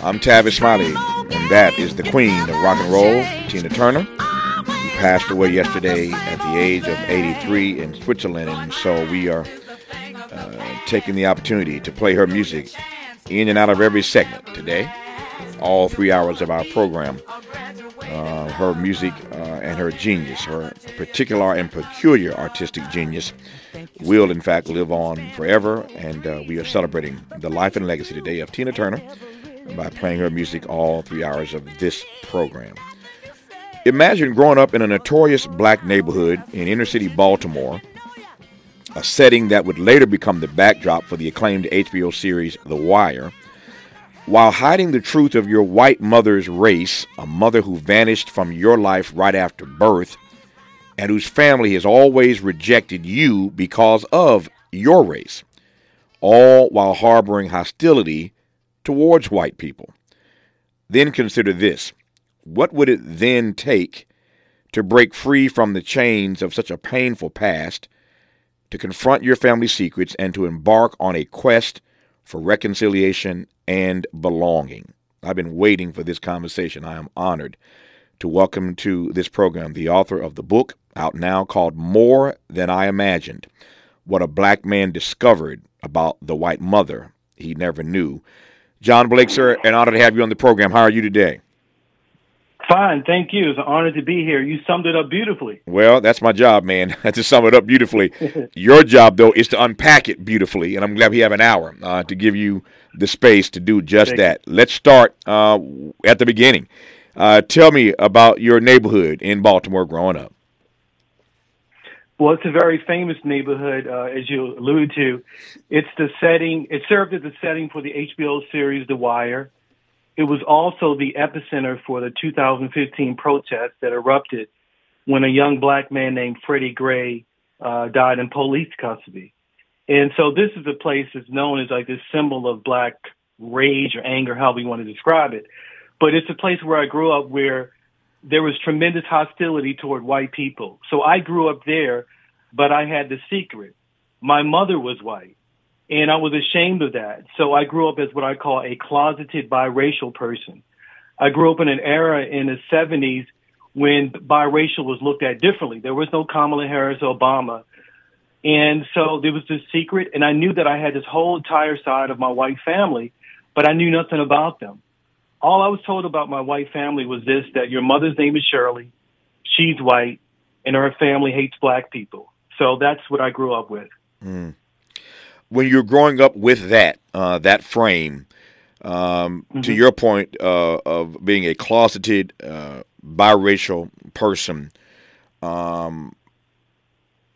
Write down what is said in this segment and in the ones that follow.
I'm Tavis Smiley, and that is the queen of rock and roll, Tina Turner, who passed away yesterday at the age of 83 in Switzerland. And so we are uh, taking the opportunity to play her music in and out of every segment today, all three hours of our program. Uh, her music uh, and her genius, her particular and peculiar artistic genius, will in fact live on forever. And uh, we are celebrating the life and legacy today of Tina Turner by playing her music all three hours of this program. Imagine growing up in a notorious black neighborhood in inner city Baltimore, a setting that would later become the backdrop for the acclaimed HBO series The Wire, while hiding the truth of your white mother's race, a mother who vanished from your life right after birth, and whose family has always rejected you because of your race, all while harboring hostility towards white people. Then consider this what would it then take to break free from the chains of such a painful past, to confront your family secrets, and to embark on a quest for reconciliation and belonging? I've been waiting for this conversation. I am honored to welcome to this program the author of the book out now called More Than I Imagined What a Black Man Discovered About the White Mother He Never Knew. John Blake, sir, an honor to have you on the program. How are you today? Fine, thank you. It's an honor to be here. You summed it up beautifully. Well, that's my job, man. to sum it up beautifully. Your job, though, is to unpack it beautifully, and I'm glad we have an hour uh, to give you the space to do just thank that. You. Let's start uh, at the beginning. Uh, tell me about your neighborhood in Baltimore growing up. Well, it's a very famous neighborhood, uh, as you alluded to. It's the setting, it served as the setting for the HBO series The Wire. It was also the epicenter for the 2015 protests that erupted when a young black man named Freddie Gray uh, died in police custody. And so this is a place that's known as like this symbol of black rage or anger, however you want to describe it. But it's a place where I grew up where there was tremendous hostility toward white people. So I grew up there, but I had the secret. My mother was white and I was ashamed of that. So I grew up as what I call a closeted biracial person. I grew up in an era in the 70s when biracial was looked at differently. There was no Kamala Harris or Obama. And so there was this secret, and I knew that I had this whole entire side of my white family, but I knew nothing about them all I was told about my white family was this, that your mother's name is Shirley. She's white and her family hates black people. So that's what I grew up with. Mm. When you're growing up with that, uh, that frame, um, mm-hmm. to your point uh, of being a closeted uh, biracial person, um,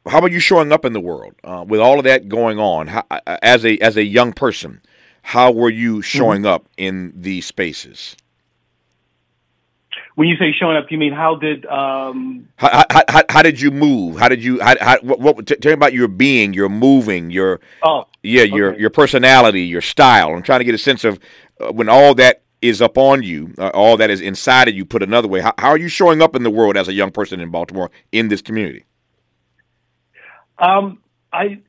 how about you showing up in the world uh, with all of that going on how, as a as a young person? How were you mm-hmm. showing mm-hmm. up in these spaces? When you say showing up, you mean how did um... how, how, how, how, did you move? How did you how, how what, what t- tell me about your being, your moving, your oh yeah, your okay. your personality, your style. I'm trying to get a sense of uh, when all that is up on you, uh, all that is inside of you. Put another way, how, how are you showing up in the world as a young person in Baltimore in this community? Um, I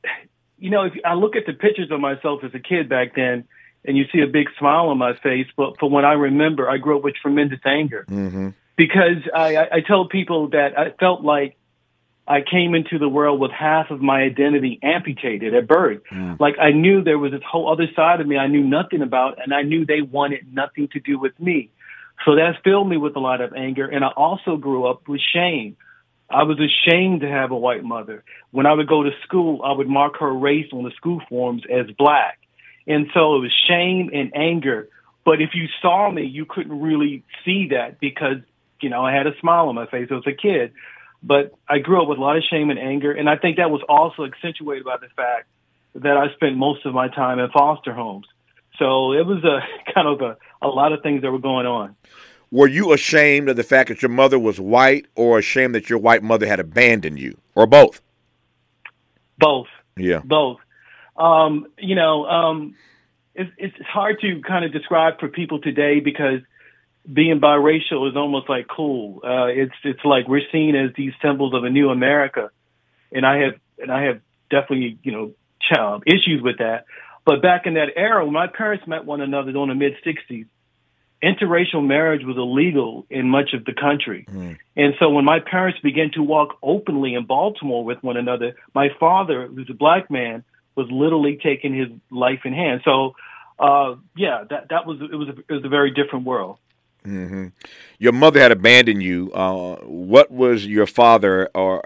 you know, if I look at the pictures of myself as a kid back then, and you see a big smile on my face, but for what I remember, I grew up with tremendous anger mm-hmm. because I, I, I tell people that I felt like I came into the world with half of my identity amputated at birth. Mm. Like I knew there was this whole other side of me I knew nothing about, and I knew they wanted nothing to do with me. So that filled me with a lot of anger, and I also grew up with shame. I was ashamed to have a white mother. When I would go to school, I would mark her race on the school forms as black. And so it was shame and anger. But if you saw me, you couldn't really see that because, you know, I had a smile on my face as a kid. But I grew up with a lot of shame and anger. And I think that was also accentuated by the fact that I spent most of my time in foster homes. So it was a kind of a, a lot of things that were going on. Were you ashamed of the fact that your mother was white or ashamed that your white mother had abandoned you or both? Both. Yeah. Both. Um, you know, um, it's, it's hard to kind of describe for people today because being biracial is almost like cool. Uh, it's, it's like we're seen as these symbols of a new America. And I have, and I have definitely, you know, issues with that. But back in that era, when my parents met one another in the mid 60s, interracial marriage was illegal in much of the country. Mm. And so when my parents began to walk openly in Baltimore with one another, my father, who's a black man, was literally taking his life in hand. So, uh, yeah, that, that was, it was, a, it was a very different world. Mm-hmm. Your mother had abandoned you. Uh, what was your father or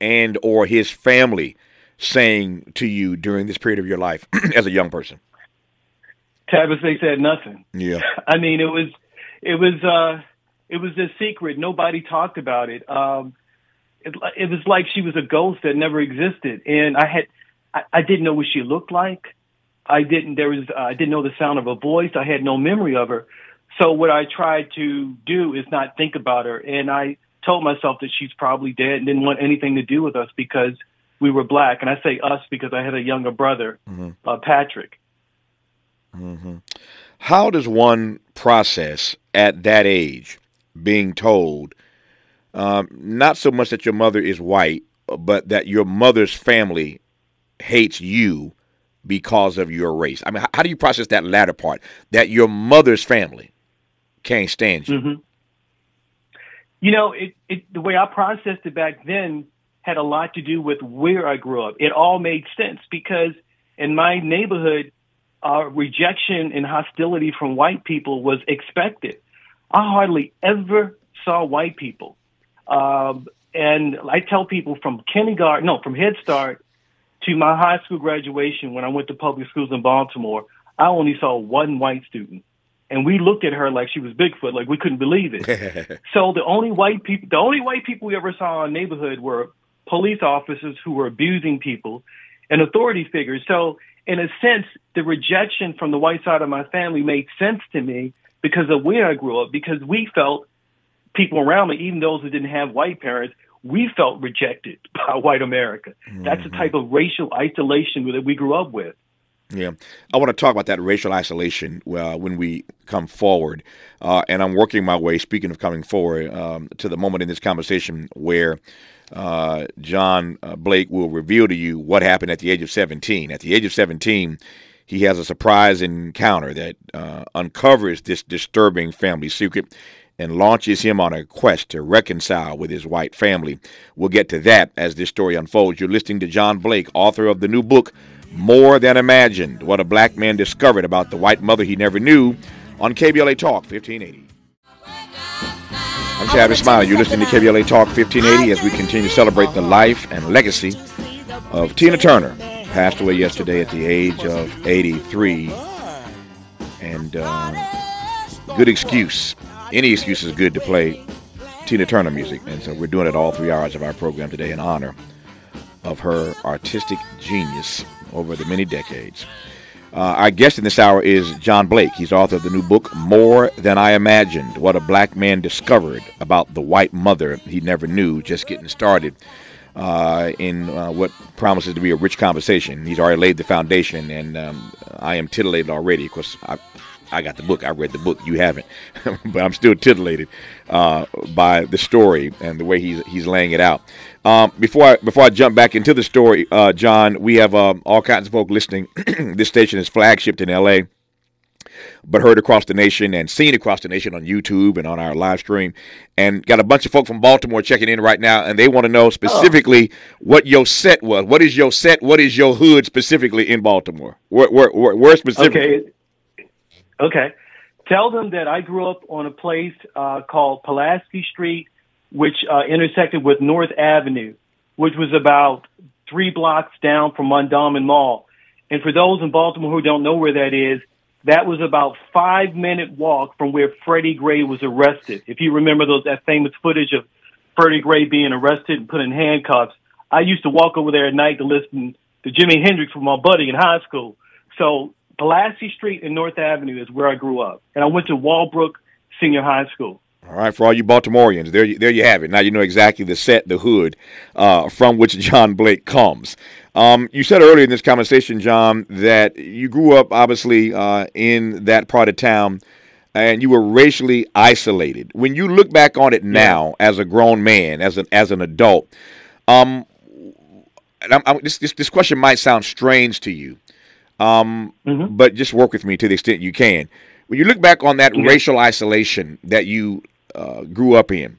and or his family saying to you during this period of your life as a young person? Tavis, they said nothing. Yeah. I mean, it was, it was, uh, it was a secret. Nobody talked about it. Um, it, it was like she was a ghost that never existed. And I had, I, I didn't know what she looked like. I didn't, there was, uh, I didn't know the sound of her voice. I had no memory of her. So what I tried to do is not think about her. And I told myself that she's probably dead and didn't want anything to do with us because we were black. And I say us because I had a younger brother, mm-hmm. uh, Patrick. Mm-hmm. How does one process at that age being told um, not so much that your mother is white, but that your mother's family hates you because of your race? I mean, how, how do you process that latter part? That your mother's family can't stand you? Mm-hmm. You know, it, it, the way I processed it back then had a lot to do with where I grew up. It all made sense because in my neighborhood, uh, rejection and hostility from white people was expected. I hardly ever saw white people. Um, and I tell people from kindergarten, no, from Head Start to my high school graduation when I went to public schools in Baltimore, I only saw one white student. And we looked at her like she was Bigfoot, like we couldn't believe it. so the only white people, the only white people we ever saw in our neighborhood were police officers who were abusing people and authority figures. So in a sense, the rejection from the white side of my family made sense to me because of where I grew up, because we felt people around me, even those who didn't have white parents, we felt rejected by white America. Mm-hmm. That's the type of racial isolation that we grew up with. Yeah, I want to talk about that racial isolation uh, when we come forward. Uh, and I'm working my way, speaking of coming forward, um, to the moment in this conversation where uh, John uh, Blake will reveal to you what happened at the age of 17. At the age of 17, he has a surprise encounter that uh, uncovers this disturbing family secret and launches him on a quest to reconcile with his white family. We'll get to that as this story unfolds. You're listening to John Blake, author of the new book, More Than Imagined What a Black Man Discovered About the White Mother He Never Knew, on KBLA Talk 1580. I'm Tavis Smiley. You're listening to KBLA Talk 1580 as we continue to celebrate the life and legacy of Tina Turner. Passed away yesterday at the age of 83. And uh, good excuse. Any excuse is good to play Tina Turner music. And so we're doing it all three hours of our program today in honor of her artistic genius over the many decades. Uh, our guest in this hour is John Blake. He's author of the new book, More Than I Imagined What a Black Man Discovered About the White Mother He Never Knew, just getting started uh, in uh, what promises to be a rich conversation. He's already laid the foundation, and um, I am titillated already because I, I got the book. I read the book. You haven't, but I'm still titillated uh, by the story and the way he's he's laying it out. Um, before I before I jump back into the story, uh, John, we have um, all kinds of folk listening. this station is flagshipped in L.A., but heard across the nation and seen across the nation on YouTube and on our live stream. And got a bunch of folk from Baltimore checking in right now, and they want to know specifically oh. what your set was. What is your set? What is your hood specifically in Baltimore? Where where where, where specifically? Okay. Okay. Tell them that I grew up on a place uh, called Pulaski Street, which uh, intersected with North Avenue, which was about three blocks down from Mondawmin Mall. And for those in Baltimore who don't know where that is, that was about five minute walk from where Freddie Gray was arrested. If you remember those that famous footage of Freddie Gray being arrested and put in handcuffs, I used to walk over there at night to listen to Jimi Hendrix with my buddy in high school. So Pulaski Street and North Avenue is where I grew up, and I went to Walbrook Senior High School. All right, for all you Baltimoreans, there, you, there you have it. Now you know exactly the set, the hood, uh, from which John Blake comes. Um, you said earlier in this conversation, John, that you grew up obviously uh, in that part of town, and you were racially isolated. When you look back on it now, yeah. as a grown man, as an as an adult, um, I'm, I'm, this, this this question might sound strange to you, Um, mm-hmm. But just work with me to the extent you can. When you look back on that racial isolation that you uh, grew up in,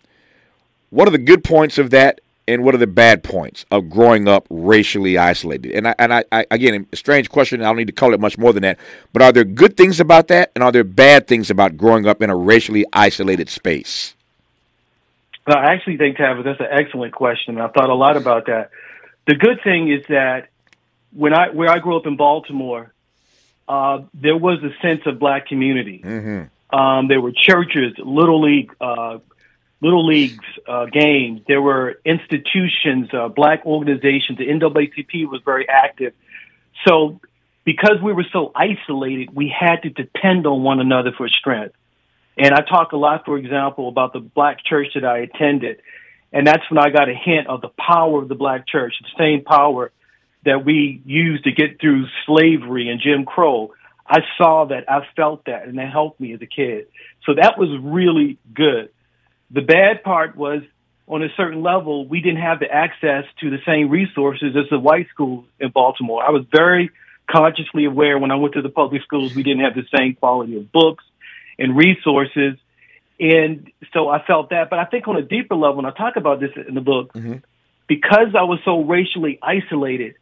what are the good points of that, and what are the bad points of growing up racially isolated? And I, and I, I again, a strange question. I don't need to call it much more than that. But are there good things about that, and are there bad things about growing up in a racially isolated space? Well, I actually think, Tavis, that's an excellent question. I've thought a lot about that. The good thing is that when I where I grew up in Baltimore, uh, there was a sense of black community. Mm-hmm. Um, there were churches, little league, uh, little leagues uh, games. There were institutions, uh, black organizations. The NAACP was very active. So because we were so isolated, we had to depend on one another for strength. And I talk a lot, for example, about the black church that I attended. And that's when I got a hint of the power of the black church, the same power that we used to get through slavery and Jim Crow. I saw that, I felt that, and that helped me as a kid. So that was really good. The bad part was on a certain level, we didn't have the access to the same resources as the white schools in Baltimore. I was very consciously aware when I went to the public schools, we didn't have the same quality of books and resources. And so I felt that. But I think on a deeper level, and I talk about this in the book, mm-hmm. because I was so racially isolated,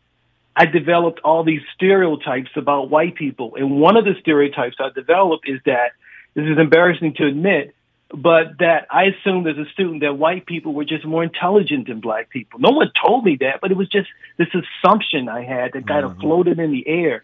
I developed all these stereotypes about white people. And one of the stereotypes I developed is that this is embarrassing to admit, but that I assumed as a student that white people were just more intelligent than black people. No one told me that, but it was just this assumption I had that kind mm-hmm. of floated in the air.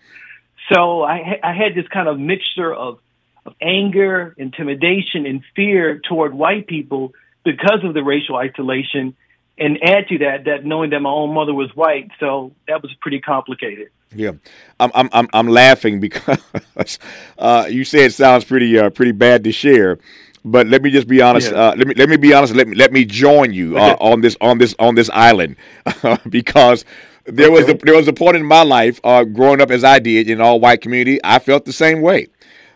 So I, I had this kind of mixture of, of anger, intimidation, and fear toward white people because of the racial isolation. And add to that, that knowing that my own mother was white, so that was pretty complicated. Yeah, I'm I'm I'm, I'm laughing because uh, you say it sounds pretty uh, pretty bad to share, but let me just be honest. Yeah. Uh, let me let me be honest. Let me let me join you uh, on this on this on this island because there okay. was a there was a point in my life uh, growing up as I did in all white community. I felt the same way.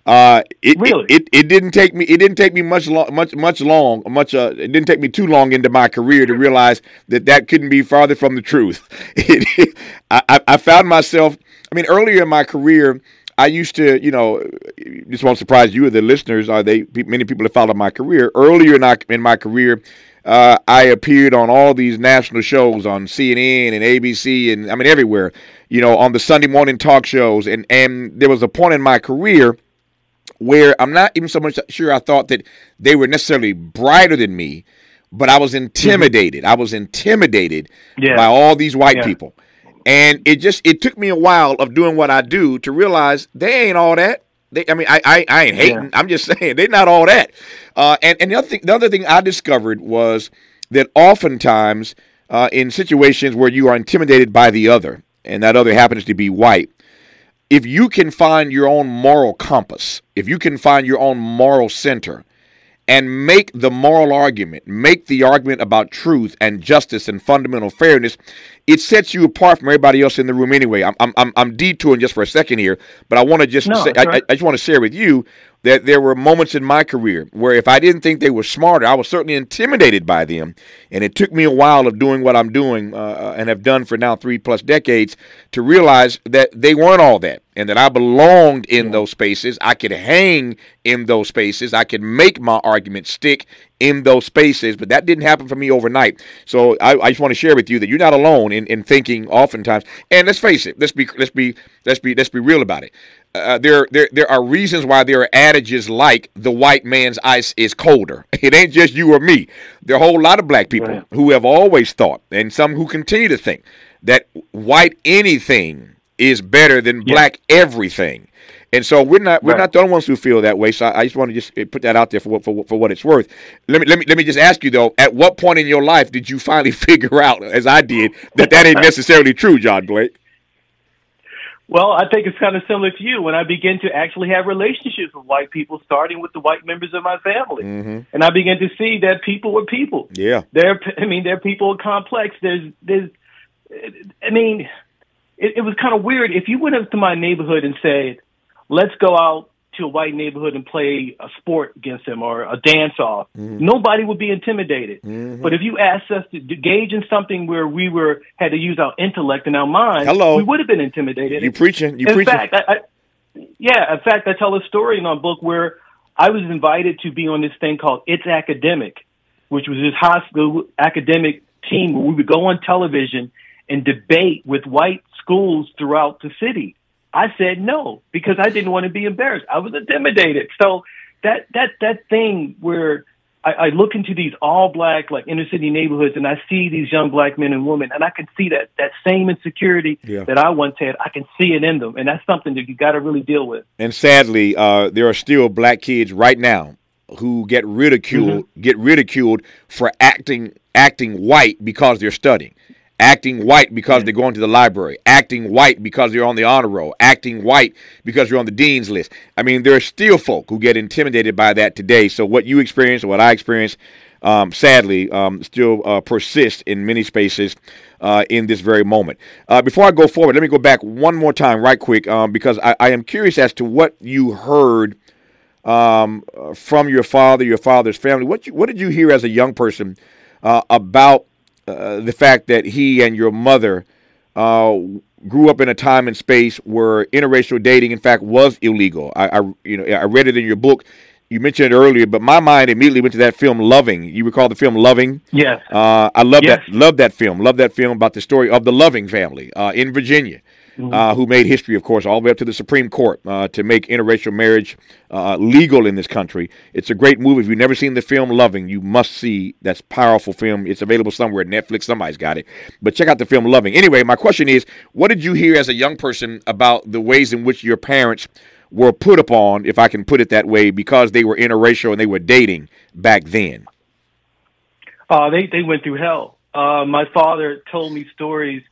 Uh, it, really? it, it, it didn't take me it didn't take me much long much much long much uh, it didn't take me too long into my career to realize that that couldn't be farther from the truth. I, I found myself. I mean, earlier in my career, I used to, you know, this won't surprise you or the listeners. Are they many people have followed my career earlier in, I, in my career? Uh, I appeared on all these national shows on CNN and ABC and I mean everywhere, you know, on the Sunday morning talk shows. And and there was a point in my career where I'm not even so much sure I thought that they were necessarily brighter than me, but I was mm-hmm. intimidated. Mm-hmm. I was intimidated yeah. by all these white yeah. people. And it just it took me a while of doing what I do to realize they ain't all that. They, I mean, I, I, I ain't hating. Yeah. I'm just saying they're not all that. Uh, and and the other thing, the other thing I discovered was that oftentimes uh, in situations where you are intimidated by the other, and that other happens to be white, if you can find your own moral compass, if you can find your own moral center, and make the moral argument, make the argument about truth and justice and fundamental fairness, it sets you apart from everybody else in the room anyway. I'm I'm I'm detouring just for a second here, but I want to just no, say, I, I, just want to share with you that there were moments in my career where if I didn't think they were smarter, I was certainly intimidated by them, and it took me a while of doing what I'm doing uh, uh, and have done for now three plus decades to realize that they weren't all that, and that I belonged in those spaces. I could hang in those spaces. I could make my argument stick in those spaces, but that didn't happen for me overnight. So I, I just want to share with you that you're not alone in, in thinking oftentimes. And let's face it, let's be let's be let's be let's be real about it. Uh, there, there, there are reasons why there are adages like the white man's ice is colder. It ain't just you or me. There are a whole lot of black people right. who have always thought, and some who continue to think, that white anything is better than yeah. black everything. And so we're not we're right. not the only ones who feel that way. So I, I, just want to just put that out there for what for, for what it's worth. Let me let me let me just ask you though: At what point in your life did you finally figure out, as I did, that that ain't necessarily true, John Blake? Well, I think it's kind of similar to you when I begin to actually have relationships with white people, starting with the white members of my family, mm-hmm. and I begin to see that people were people. Yeah, they're. I mean, they're people complex. There's, there's. I mean, it, it was kind of weird if you went up to my neighborhood and said, "Let's go out to a white neighborhood and play a sport against them or a dance off, mm-hmm. nobody would be intimidated. Mm-hmm. But if you asked us to engage in something where we were had to use our intellect and our mind, Hello. we would have been intimidated. You preaching? You in preaching? Fact, I, I, yeah, in fact, I tell a story in my book where I was invited to be on this thing called It's Academic, which was this high school academic team where we would go on television and debate with white schools throughout the city. I said no because I didn't want to be embarrassed. I was intimidated. So that that that thing where I, I look into these all black like inner city neighborhoods and I see these young black men and women and I can see that that same insecurity yeah. that I once had. I can see it in them, and that's something that you got to really deal with. And sadly, uh, there are still black kids right now who get ridiculed mm-hmm. get ridiculed for acting acting white because they're studying acting white because they're going to the library, acting white because they're on the honor roll, acting white because you're on the dean's list. I mean, there are still folk who get intimidated by that today. So what you experience, what I experience, um, sadly, um, still uh, persists in many spaces uh, in this very moment. Uh, before I go forward, let me go back one more time, right quick, um, because I, I, am curious as to what you heard um, from your father, your father's family. What you, what did you hear as a young person uh, about uh, the fact that he and your mother uh, grew up in a time and space where interracial dating, in fact, was illegal. I, I, you know, I read it in your book. You mentioned it earlier, but my mind immediately went to that film Loving. You recall the film Loving? Yes. Uh, I love yes. that. Love that film. Love that film about the story of the Loving family uh, in Virginia. Uh, who made history, of course, all the way up to the Supreme Court uh, to make interracial marriage uh, legal in this country. It's a great movie. If you've never seen the film Loving, you must see that powerful film. It's available somewhere Netflix. Somebody's got it. But check out the film Loving. Anyway, my question is what did you hear as a young person about the ways in which your parents were put upon, if I can put it that way, because they were interracial and they were dating back then? Uh, they, they went through hell. Uh, my father told me stories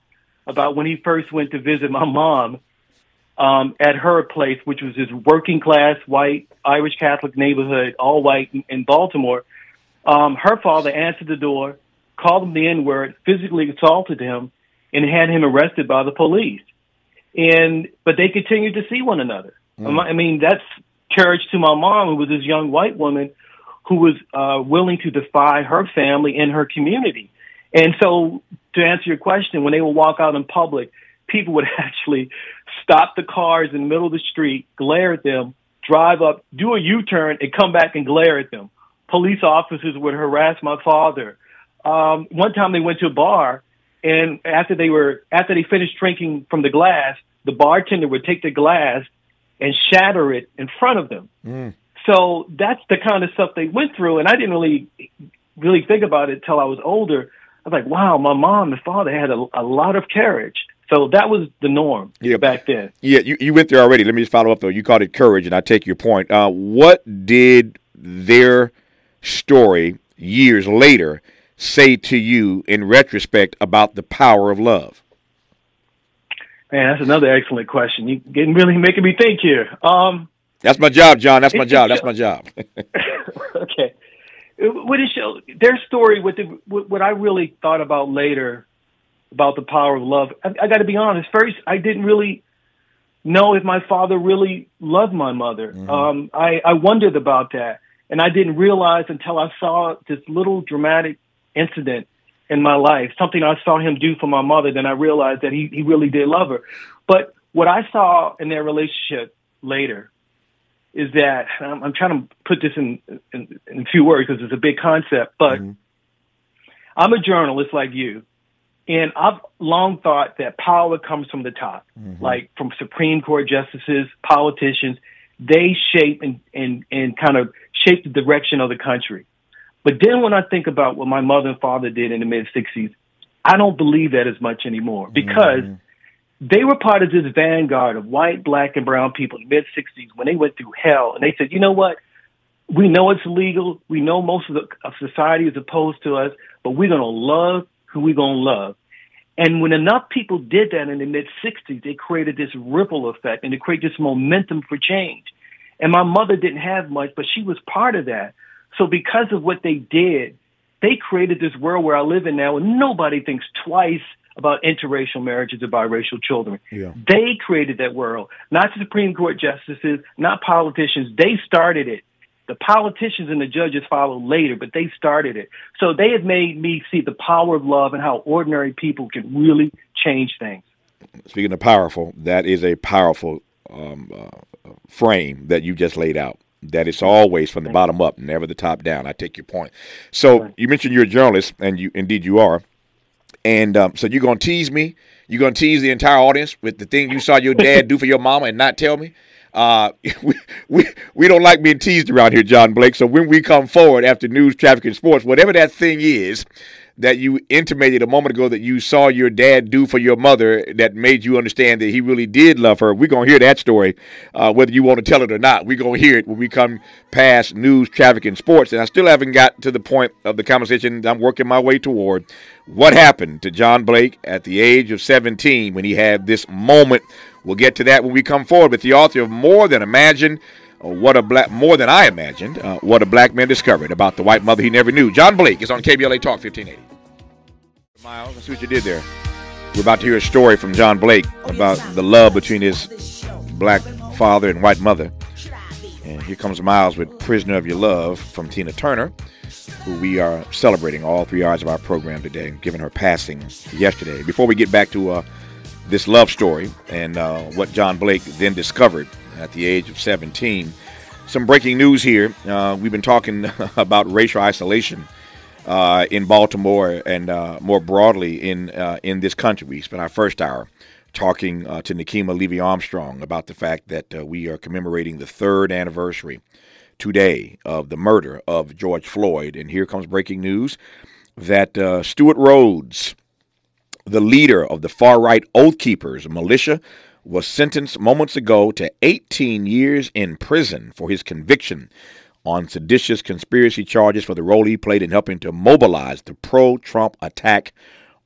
about when he first went to visit my mom um, at her place, which was this working class white Irish Catholic neighborhood, all white in, in Baltimore. Um, her father answered the door, called him the N word, physically assaulted him, and had him arrested by the police. And but they continued to see one another. Mm. I mean, that's courage to my mom, who was this young white woman who was uh, willing to defy her family and her community. And so to answer your question, when they would walk out in public, people would actually stop the cars in the middle of the street, glare at them, drive up, do a U-turn, and come back and glare at them. Police officers would harass my father. Um, one time they went to a bar, and after they were after they finished drinking from the glass, the bartender would take the glass and shatter it in front of them. Mm. So that's the kind of stuff they went through, and I didn't really really think about it till I was older. I was like, wow, my mom and father had a, a lot of courage. So that was the norm yeah. back then. Yeah, you, you went there already. Let me just follow up though. You called it courage, and I take your point. Uh, what did their story years later say to you in retrospect about the power of love? Man, that's another excellent question. You're getting really making me think here. Um, that's my job, John. That's my job. That's my job. okay what is their story? What the, what I really thought about later about the power of love. I, I got to be honest. First, I didn't really know if my father really loved my mother. Mm-hmm. Um, I, I wondered about that, and I didn't realize until I saw this little dramatic incident in my life, something I saw him do for my mother. Then I realized that he he really did love her. But what I saw in their relationship later is that I'm, I'm trying to put this in, in, in a few words because it's a big concept, but mm-hmm. I'm a journalist like you. And I've long thought that power comes from the top, mm-hmm. like from Supreme Court justices, politicians. They shape and, and, and kind of shape the direction of the country. But then when I think about what my mother and father did in the mid 60s, I don't believe that as much anymore because mm-hmm they were part of this vanguard of white, black, and brown people in the mid 60s when they went through hell. And they said, you know what? We know it's illegal. We know most of, the, of society is opposed to us, but we're going to love who we're going to love. And when enough people did that in the mid 60s, they created this ripple effect and it created this momentum for change. And my mother didn't have much, but she was part of that. So because of what they did, they created this world where I live in now and nobody thinks twice about interracial marriages of biracial children. Yeah. They created that world, not the Supreme Court justices, not politicians. They started it. The politicians and the judges followed later, but they started it. So they have made me see the power of love and how ordinary people can really change things. Speaking of powerful, that is a powerful um, uh, frame that you just laid out. That it's always from the bottom up, never the top down. I take your point. So you mentioned you're a journalist, and you indeed you are. And um, so you're gonna tease me. You're gonna tease the entire audience with the thing you saw your dad do for your mama and not tell me. Uh, we, we, we don't like being teased around here, John Blake. So when we come forward after news, traffic, and sports, whatever that thing is that you intimated a moment ago that you saw your dad do for your mother that made you understand that he really did love her, we're going to hear that story, uh, whether you want to tell it or not. We're going to hear it when we come past news, traffic, and sports. And I still haven't got to the point of the conversation I'm working my way toward. What happened to John Blake at the age of 17 when he had this moment We'll get to that when we come forward with the author of More Than Imagined, uh, what a black more than I imagined, uh, what a black man discovered about the white mother he never knew. John Blake is on KBLA Talk 1580. Miles, see what you did there. We're about to hear a story from John Blake about the love between his black father and white mother. And here comes Miles with Prisoner of Your Love from Tina Turner, who we are celebrating all three hours of our program today, given her passing yesterday. Before we get back to uh, this love story and uh, what John Blake then discovered at the age of 17. Some breaking news here. Uh, we've been talking about racial isolation uh, in Baltimore and uh, more broadly in uh, in this country. We spent our first hour talking uh, to Nekima Levy Armstrong about the fact that we are commemorating the third anniversary today of the murder of George Floyd. And here comes breaking news that Stewart Rhodes, the leader of the far right Oath Keepers militia, was sentenced moments ago to 18 years in prison for his conviction on seditious conspiracy charges for the role he played in helping to mobilize the pro Trump attack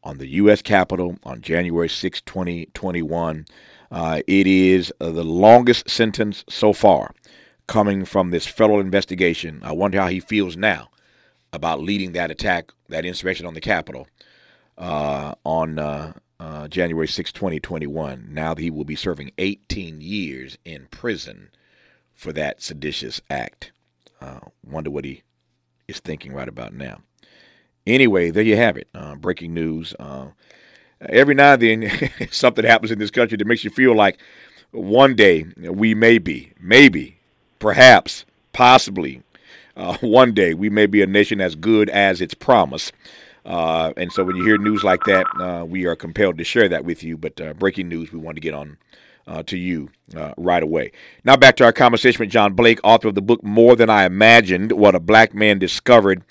on the U.S. Capitol on January 6, 2021. Uh, it is uh, the longest sentence so far coming from this federal investigation. I wonder how he feels now about leading that attack, that insurrection on the Capitol uh, on uh, January 6, 2021. Now he will be serving 18 years in prison for that seditious act. Uh, wonder what he is thinking right about now. Anyway, there you have it. Uh, breaking news. Uh, every now and then, something happens in this country that makes you feel like one day we may be, maybe, perhaps, possibly, uh, one day we may be a nation as good as its promise. Uh, and so when you hear news like that, uh, we are compelled to share that with you. But uh, breaking news, we want to get on uh, to you uh, right away. Now back to our conversation with John Blake, author of the book More Than I Imagined What a Black Man Discovered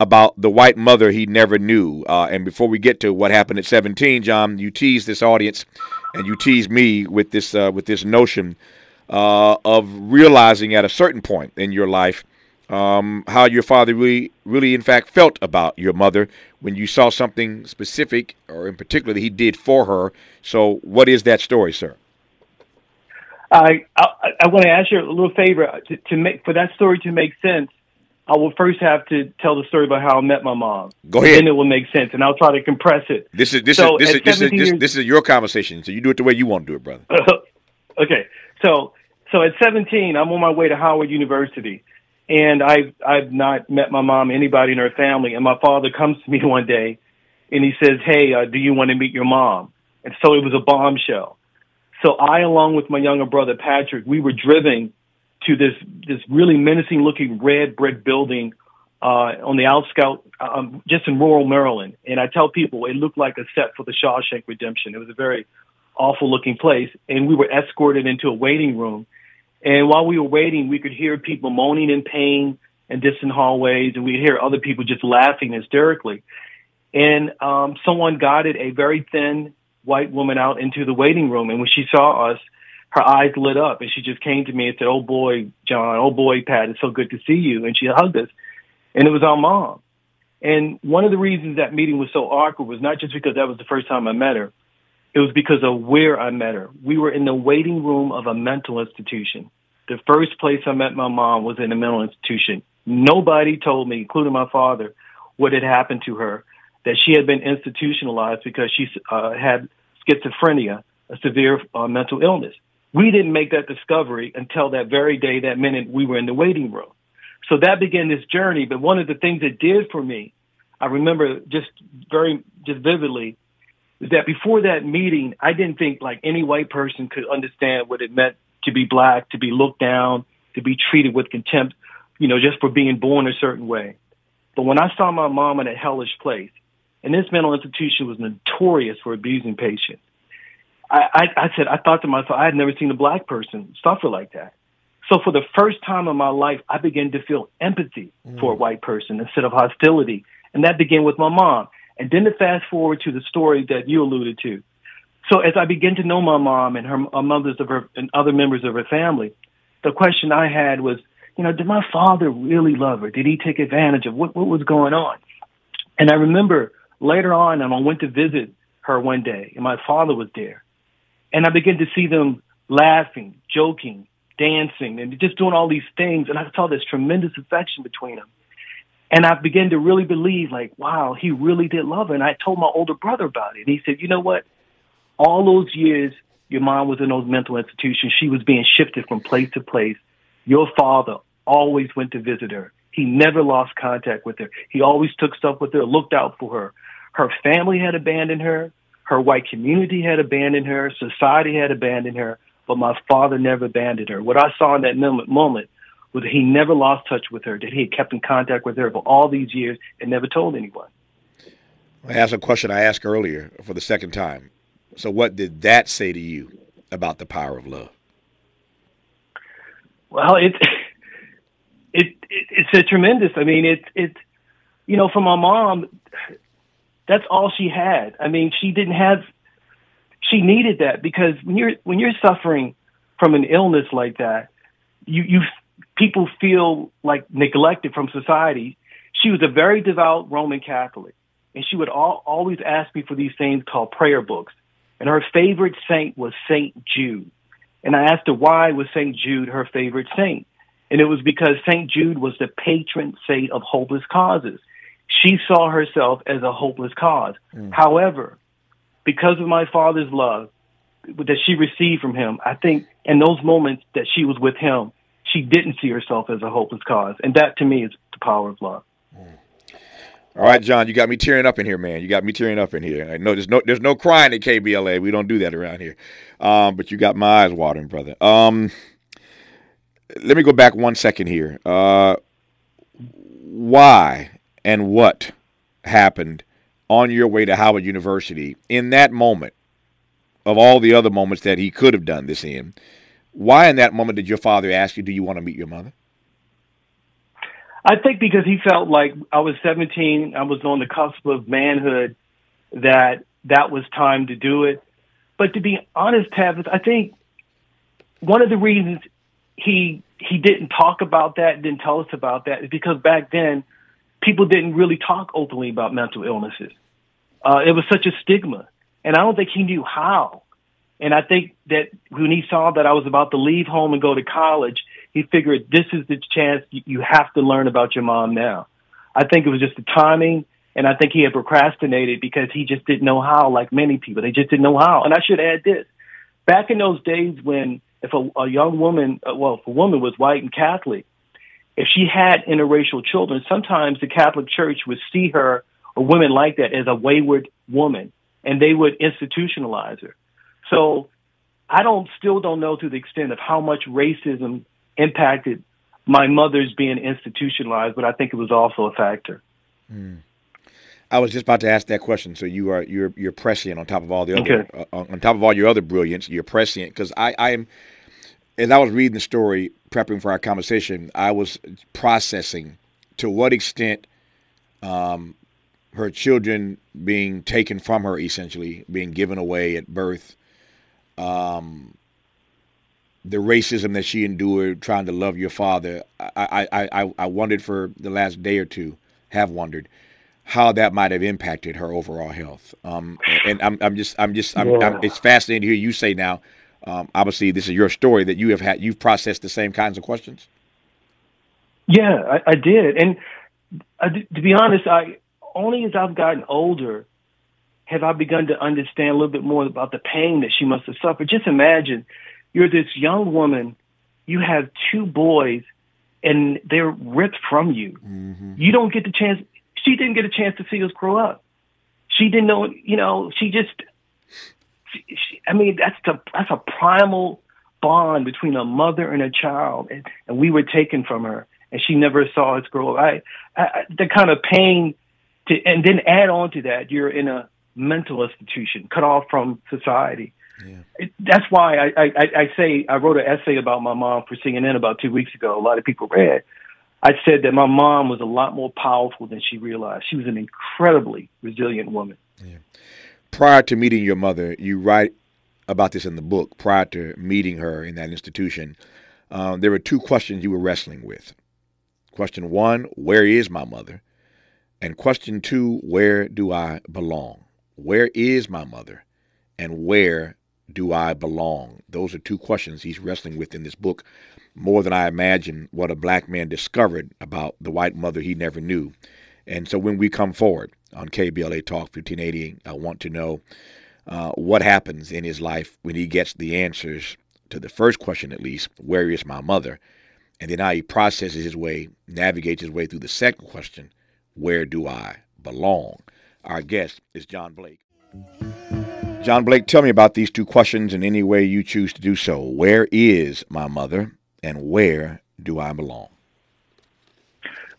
about the white mother he never knew. Uh, and before we get to what happened at 17, John, you tease this audience and you tease me with this, with this notion of realizing at a certain point in your life um, how your father really, really, in fact, felt about your mother when you saw something specific, or in particular, that he did for her. So, what is that story, sir? I I, I want to ask you a little favor to, to make for that story to make sense. I will first have to tell the story about how I met my mom. Go ahead. Then it will make sense, and I'll try to compress it. This is this so is this is this is, this, this is your conversation, so you do it the way you want to do it, brother. okay, so so at 17, I'm on my way to Howard University and I've I've not met my mom, anybody in her family. And my father comes to me one day, and he says, "Hey, uh, do you want to meet your mom?" And so it was a bombshell. So I, along with my younger brother Patrick, we were driven to this this really menacing looking red brick building uh, on the outskirts, um, just in rural Maryland. And I tell people it looked like a set for the Shawshank Redemption. It was a very awful looking place, and we were escorted into a waiting room and while we were waiting, we could hear people moaning in pain in distant hallways, and we'd hear other people just laughing hysterically. And um, someone guided a very thin white woman out into the waiting room. And when she saw us, her eyes lit up, and she just came to me and said, "Oh boy, John. Oh boy, Pat. It's so good to see you." And she hugged us, and it was our mom. And one of the reasons that meeting was so awkward was not just because that was the first time I met her. It was because of where I met her. We were in the waiting room of a mental institution. The first place I met my mom was in a mental institution. Nobody told me, including my father, what had happened to her. that she had been institutionalized because she uh, had schizophrenia, a severe uh, mental illness. We didn't make that discovery until that very day, that minute we were in the waiting room. So that began this journey. But one of the things it did for me, I remember just very, just vividly, is that before that meeting, I didn't think like any white person could understand what it meant to be black, to be looked down, to be treated with contempt, you know, just for being born a certain way. But when I saw my mom in a hellish place, and this mental institution was notorious for abusing patients, I, I, I said, I thought to myself, I had never seen a black person suffer like that. So for the first time in my life, I began to feel empathy mm. for a white person instead of hostility. And that began with my mom. And then to fast forward to the story that you alluded to. So as I began to know my mom and her uh, mothers of her and other members of her family, the question I had was, you know, did my father really love her? Did he take advantage of what, what was going on? And I remember later on, and I went to visit her one day, and my father was there. And I began to see them laughing, joking, dancing, and just doing all these things. And I saw this tremendous affection between them. And I began to really believe, like, wow, he really did love her. And I told my older brother about it. And he said, you know what? All those years your mom was in those mental institutions, she was being shifted from place to place. Your father always went to visit her. He never lost contact with her. He always took stuff with her, looked out for her. Her family had abandoned her. Her white community had abandoned her. Society had abandoned her. But my father never abandoned her. What I saw in that moment was that he never lost touch with her, that he had kept in contact with her for all these years and never told anyone. I asked a question I asked earlier for the second time. So, what did that say to you about the power of love? Well, it, it, it it's a tremendous. I mean, it's it's you know, for my mom, that's all she had. I mean, she didn't have. She needed that because when you're when you're suffering from an illness like that, you you people feel like neglected from society. She was a very devout Roman Catholic, and she would all, always ask me for these things called prayer books. And her favorite saint was Saint Jude. And I asked her why was Saint Jude her favorite saint, and it was because Saint Jude was the patron saint of hopeless causes. She saw herself as a hopeless cause. Mm. However, because of my father's love that she received from him, I think in those moments that she was with him, she didn't see herself as a hopeless cause. And that to me is the power of love. Mm. All right, John, you got me tearing up in here, man. You got me tearing up in here. I know there's no there's no crying at KBLA. We don't do that around here. Um, but you got my eyes watering, brother. Um, let me go back one second here. Uh, why and what happened on your way to Howard University in that moment of all the other moments that he could have done this in? Why in that moment did your father ask you, "Do you want to meet your mother"? I think because he felt like I was 17, I was on the cusp of manhood, that that was time to do it. But to be honest, Tavis, I think one of the reasons he he didn't talk about that, didn't tell us about that, is because back then people didn't really talk openly about mental illnesses. Uh, it was such a stigma, and I don't think he knew how. And I think that when he saw that I was about to leave home and go to college, he figured this is the chance you have to learn about your mom now. I think it was just the timing, and I think he had procrastinated because he just didn't know how, like many people. They just didn't know how. And I should add this. Back in those days when if a, a young woman, uh, well, if a woman was white and Catholic, if she had interracial children, sometimes the Catholic Church would see her or women like that as a wayward woman, and they would institutionalize her. So I don't still don't know to the extent of how much racism impacted my mother's being institutionalized, but I think it was also a factor. Mm. I was just about to ask that question. So you are you're you're prescient on top of all the other okay. uh, on top of all your other brilliance. You're prescient because I I am as I was reading the story, prepping for our conversation, I was processing to what extent um, her children being taken from her, essentially being given away at birth, um, the racism that she endured trying to love your father. I, I, I, I wondered for the last day or two, have wondered how that might have impacted her overall health. Um, and I'm, I'm just, I'm just, I'm, yeah. I'm, it's fascinating to hear you say now um, obviously, this is your story that you have had. You've processed the same kinds of questions. Yeah, I, I did, and uh, to be honest, I only as I've gotten older have I begun to understand a little bit more about the pain that she must have suffered. Just imagine you're this young woman, you have two boys, and they're ripped from you. Mm-hmm. You don't get the chance. She didn't get a chance to see us grow up. She didn't know, you know, she just, she, she, I mean, that's the, that's a primal bond between a mother and a child. And, and we were taken from her and she never saw us grow up. I, I, the kind of pain to, and then add on to that, you're in a mental institution, cut off from society. Yeah. It, that's why I, I, I say I wrote an essay about my mom for CNN about two weeks ago. A lot of people read. I said that my mom was a lot more powerful than she realized. She was an incredibly resilient woman. Yeah. Prior to meeting your mother, you write about this in the book. Prior to meeting her in that institution, um, there were two questions you were wrestling with. Question one, where is my mother? And question two, where do I belong? Where is my mother? And where do I belong? Those are two questions he's wrestling with in this book more than I imagine what a black man discovered about the white mother he never knew. And so when we come forward on KBLA Talk 1580, I want to know uh, what happens in his life when he gets the answers to the first question, at least, where is my mother? And then how he processes his way, navigates his way through the second question, where do I belong? Our guest is John Blake. John Blake, tell me about these two questions in any way you choose to do so. Where is my mother? and where do I belong?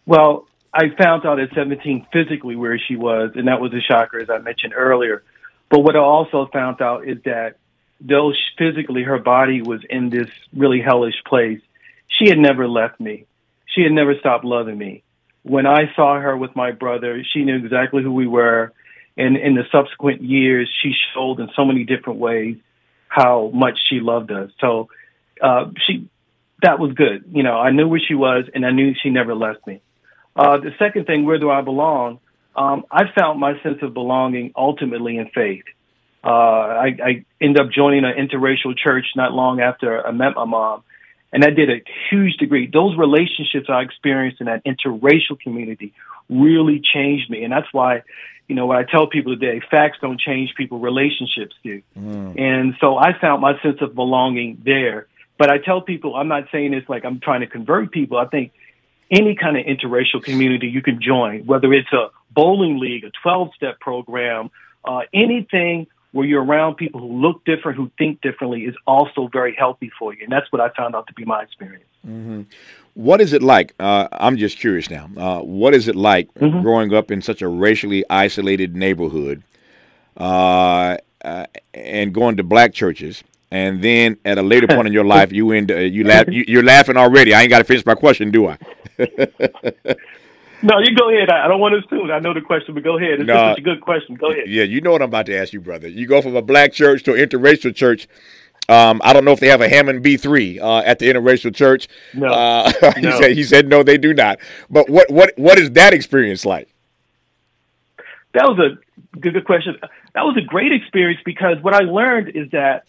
Well, I found out at 17 physically where she was, and that was a shocker, as I mentioned earlier. But what I also found out is that though physically her body was in this really hellish place, she had never left me. She had never stopped loving me. When I saw her with my brother, she knew exactly who we were. And in the subsequent years, she showed in so many different ways how much she loved us. So uh, she that was good. You know, I knew where she was, and I knew she never left me. Uh, the second thing, where do I belong? Um, I found my sense of belonging ultimately in faith. Uh, I, I ended up joining an interracial church not long after I met my mom, and that did a huge degree. Those relationships I experienced in that interracial community really changed me, and that's why, you know, what I tell people today, facts don't change people, relationships do. Mm. And so I found my sense of belonging there. But I tell people, I'm not saying it's like I'm trying to convert people. I think any kind of interracial community you can join, whether it's a bowling league, a 12 step program, uh, anything where you're around people who look different, who think differently, is also very healthy for you. And that's what I found out to be my experience. Mm-hmm. What is it like? Uh, I'm just curious now. Uh, what is it like mm-hmm. growing up in such a racially isolated neighborhood uh, uh and going to black churches? and then at a later point in your life, you end uh, you laugh you, are laughing already. I ain't got to finish my question, do I? no, you go ahead. I, don't want to assume. I know the question, but go ahead. It's no, a good question. Go ahead. Yeah, you know what I'm about to ask you, brother. You go from a black church to an interracial church. Um, I don't know if they have a Hammond B3 uh, at the interracial church. No. Uh, he, no. Said, he said no, they do not. But what what what is that experience like? That was a good, good question. That was a great experience because what I learned is that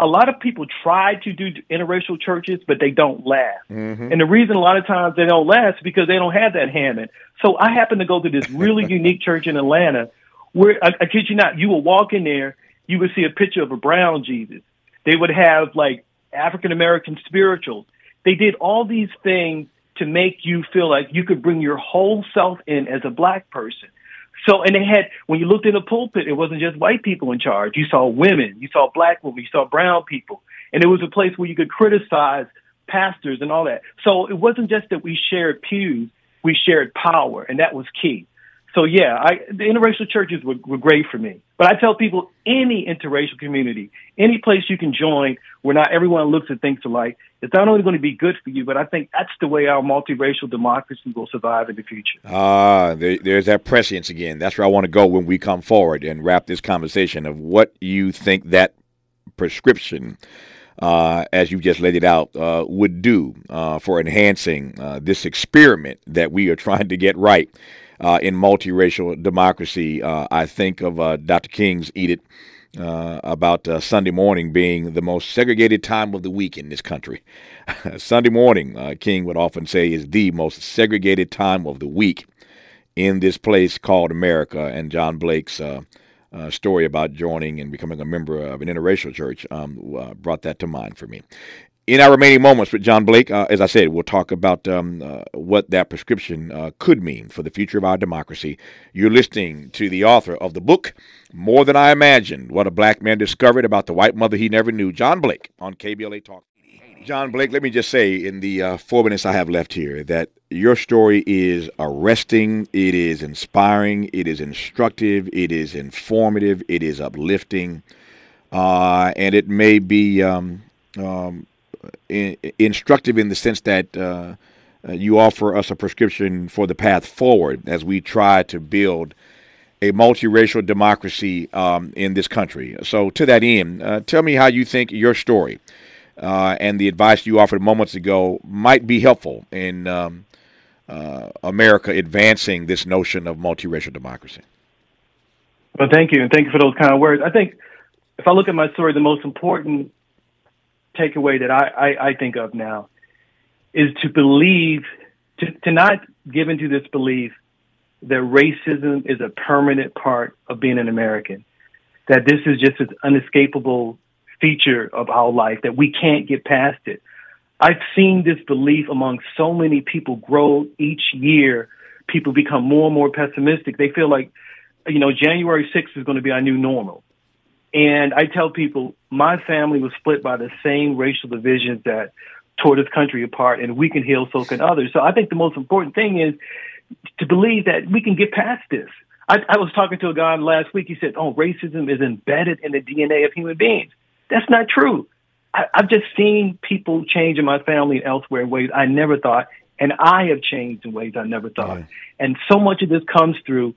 a lot of people try to do interracial churches, but they don't last. Mm-hmm. And the reason a lot of times they don't last is because they don't have that Hammond. So I happen to go to this really unique church in Atlanta where, I, I kid you not, you will walk in there, you would see a picture of a brown Jesus. They would have like African American spirituals. They did all these things to make you feel like you could bring your whole self in as a black person. So, and they had, when you looked in the pulpit, it wasn't just white people in charge. You saw women, you saw black women, you saw brown people. And it was a place where you could criticize pastors and all that. So it wasn't just that we shared pews, we shared power, and that was key. So yeah, I, the interracial churches were, were great for me. But I tell people any interracial community, any place you can join where not everyone looks and thinks alike, it's not only going to be good for you, but I think that's the way our multiracial democracy will survive in the future. Ah, there, there's that prescience again. That's where I want to go when we come forward and wrap this conversation of what you think that prescription uh, as you just laid it out, uh, would do uh, for enhancing uh, this experiment that we are trying to get right uh, in multiracial democracy. Uh, I think of Dr. King's edict uh, about uh, Sunday morning being the most segregated time of the week in this country. Sunday morning, uh, King would often say, is the most segregated time of the week in this place called America. And John Blake's uh, uh, story about joining and becoming a member of an interracial church um, uh, brought that to mind for me. In our remaining moments with John Blake, uh, as I said, we'll talk about um, uh, what that prescription uh, could mean for the future of our democracy. You're listening to the author of the book, More Than I Imagined What a Black Man Discovered About the White Mother He Never Knew, John Blake on KBLA Talk. John Blake, let me just say in the uh, four minutes I have left here that your story is arresting, it is inspiring, it is instructive, it is informative, it is uplifting, uh, and it may be um, um, in, instructive in the sense that uh, uh, you offer us a prescription for the path forward as we try to build a multiracial democracy um, in this country. So, to that end, uh, tell me how you think your story uh, and the advice you offered moments ago might be helpful in um, America advancing this notion of multiracial democracy. Well, thank you, and thank you for those kind of words. I think if I look at my story, the most important takeaway that I, I, I think of now is to believe, to, to not give into this belief that racism is a permanent part of being an American, that this is just an unescapable feature of our life, that we can't get past it. I've seen this belief among so many people grow each year. People become more and more pessimistic. They feel like, you know, January 6th is going to be our new normal. And I tell people my family was split by the same racial divisions that tore this country apart, and we can heal, so can others. So I think the most important thing is to believe that we can get past this. I, I was talking to a guy last week. He said, "Oh, racism is embedded in the DNA of human beings." That's not true. I, I've just seen people change in my family and elsewhere in ways I never thought, and I have changed in ways I never thought. Yeah. And so much of this comes through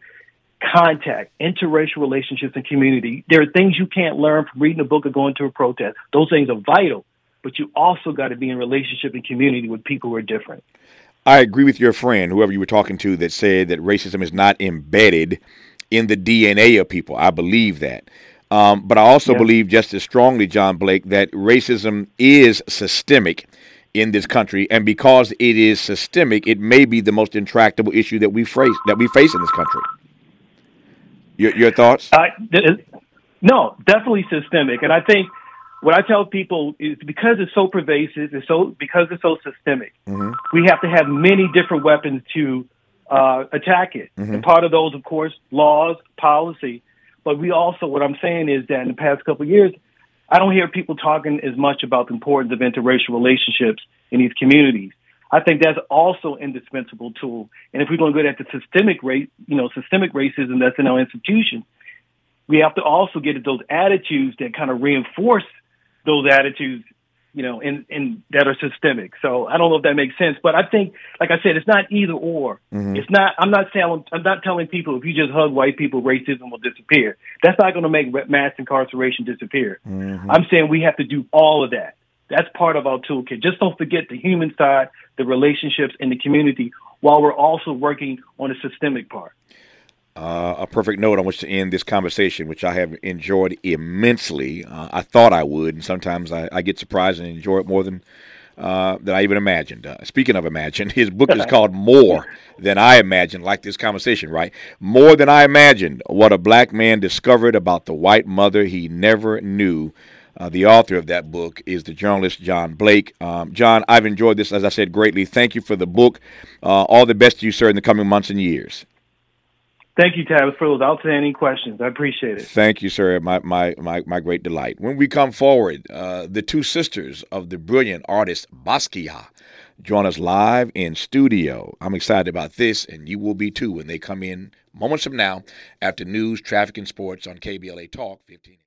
contact, interracial relationships, and community. There are things you can't learn from reading a book or going to a protest. Those things are vital, but you also got to be in relationship and community with people who are different. I agree with your friend, whoever you were talking to, that said that racism is not embedded in the DNA of people. I believe that. Um, but I also yeah. believe just as strongly, John Blake, that racism is systemic in this country, and because it is systemic, it may be the most intractable issue that we face that we face in this country. Your, your thoughts? Uh, no, definitely systemic. And I think what I tell people is because it's so pervasive, it's so because it's so systemic, mm-hmm. we have to have many different weapons to uh, attack it. Mm-hmm. And part of those, of course, laws, policy. But we also, what I'm saying is that in the past couple of years, I don't hear people talking as much about the importance of interracial relationships in these communities. I think that's also indispensable tool. And if we're going to go at the systemic rate, you know, systemic racism that's in our institutions, we have to also get at those attitudes that kind of reinforce those attitudes, you know, in, in that are systemic. So I don't know if that makes sense, but I think, like I said, it's not either or. Mm-hmm. It's not. I'm not telling. I'm not telling people if you just hug white people, racism will disappear. That's not going to make mass incarceration disappear. Mm-hmm. I'm saying we have to do all of that. That's part of our toolkit. Just don't forget the human side, the relationships, and the community while we're also working on the systemic part. Uh, a perfect note on which to end this conversation, which I have enjoyed immensely. Uh, I thought I would, and sometimes I, I, get surprised and enjoy it more than uh, than I even imagined. Uh, speaking of imagined, his book is called More Than I Imagined, like this conversation, right? More Than I Imagined What a Black Man Discovered About the White Mother He Never Knew. Uh, the author of that book is the journalist John Blake. Um, John, I've enjoyed this, as I said, greatly. Thank you for the book. Uh, all the best to you, sir, in the coming months and years. Thank you, Tavis, for those outstanding questions. I appreciate it. Thank you, sir. My my my, my great delight. When we come forward, uh, the two sisters of the brilliant artist Basquiat join us live in studio. I'm excited about this, and you will be too when they come in moments from now after news, traffic, and sports on KBLA Talk 15.